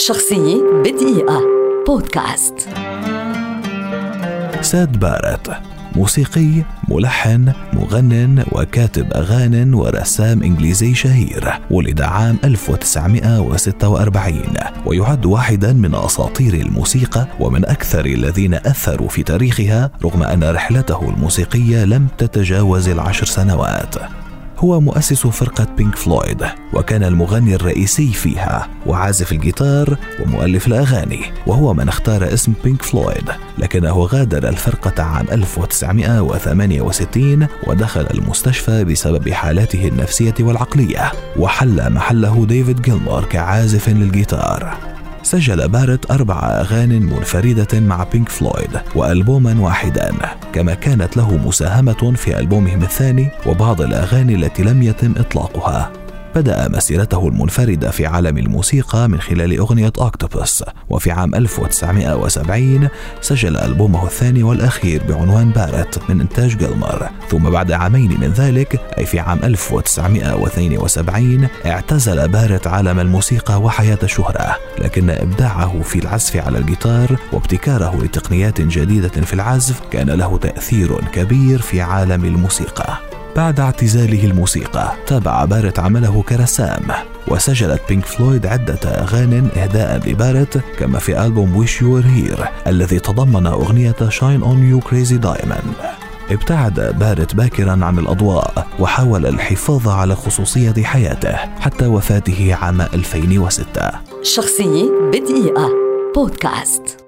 شخصية بدقيقة. بودكاست. سيد باريت. موسيقي ملحن مغن وكاتب أغان ورسام إنجليزي شهير. ولد عام 1946 ويعد واحدا من أساطير الموسيقى ومن أكثر الذين أثروا في تاريخها رغم أن رحلته الموسيقية لم تتجاوز العشر سنوات. هو مؤسس فرقة بينك فلويد وكان المغني الرئيسي فيها وعازف الجيتار ومؤلف الأغاني وهو من اختار اسم بينك فلويد لكنه غادر الفرقة عام 1968 ودخل المستشفى بسبب حالته النفسية والعقلية وحل محله ديفيد جيلمور كعازف للجيتار. سجل بارت أربع أغاني منفردة مع بينك فلويد وألبوما واحدا كما كانت له مساهمة في ألبومهم الثاني وبعض الأغاني التي لم يتم إطلاقها. بدأ مسيرته المنفردة في عالم الموسيقى من خلال أغنية Octopus وفي عام 1970 سجل ألبومه الثاني والأخير بعنوان بارت من إنتاج جيلمر ثم بعد عامين من ذلك أي في عام 1972 اعتزل بارت عالم الموسيقى وحياة الشهرة لكن إبداعه في العزف على الجيتار وابتكاره لتقنيات جديدة في العزف كان له تأثير كبير في عالم الموسيقى. بعد اعتزاله الموسيقى تابع بارت عمله كرسام وسجلت بينك فلويد عدة أغاني إهداء لبارت كما في ألبوم Wish You Were Here الذي تضمن أغنية Shine On You Crazy Diamond ابتعد بارت باكرا عن الأضواء وحاول الحفاظ على خصوصية حياته حتى وفاته عام 2006 شخصية بدقيقة. بودكاست.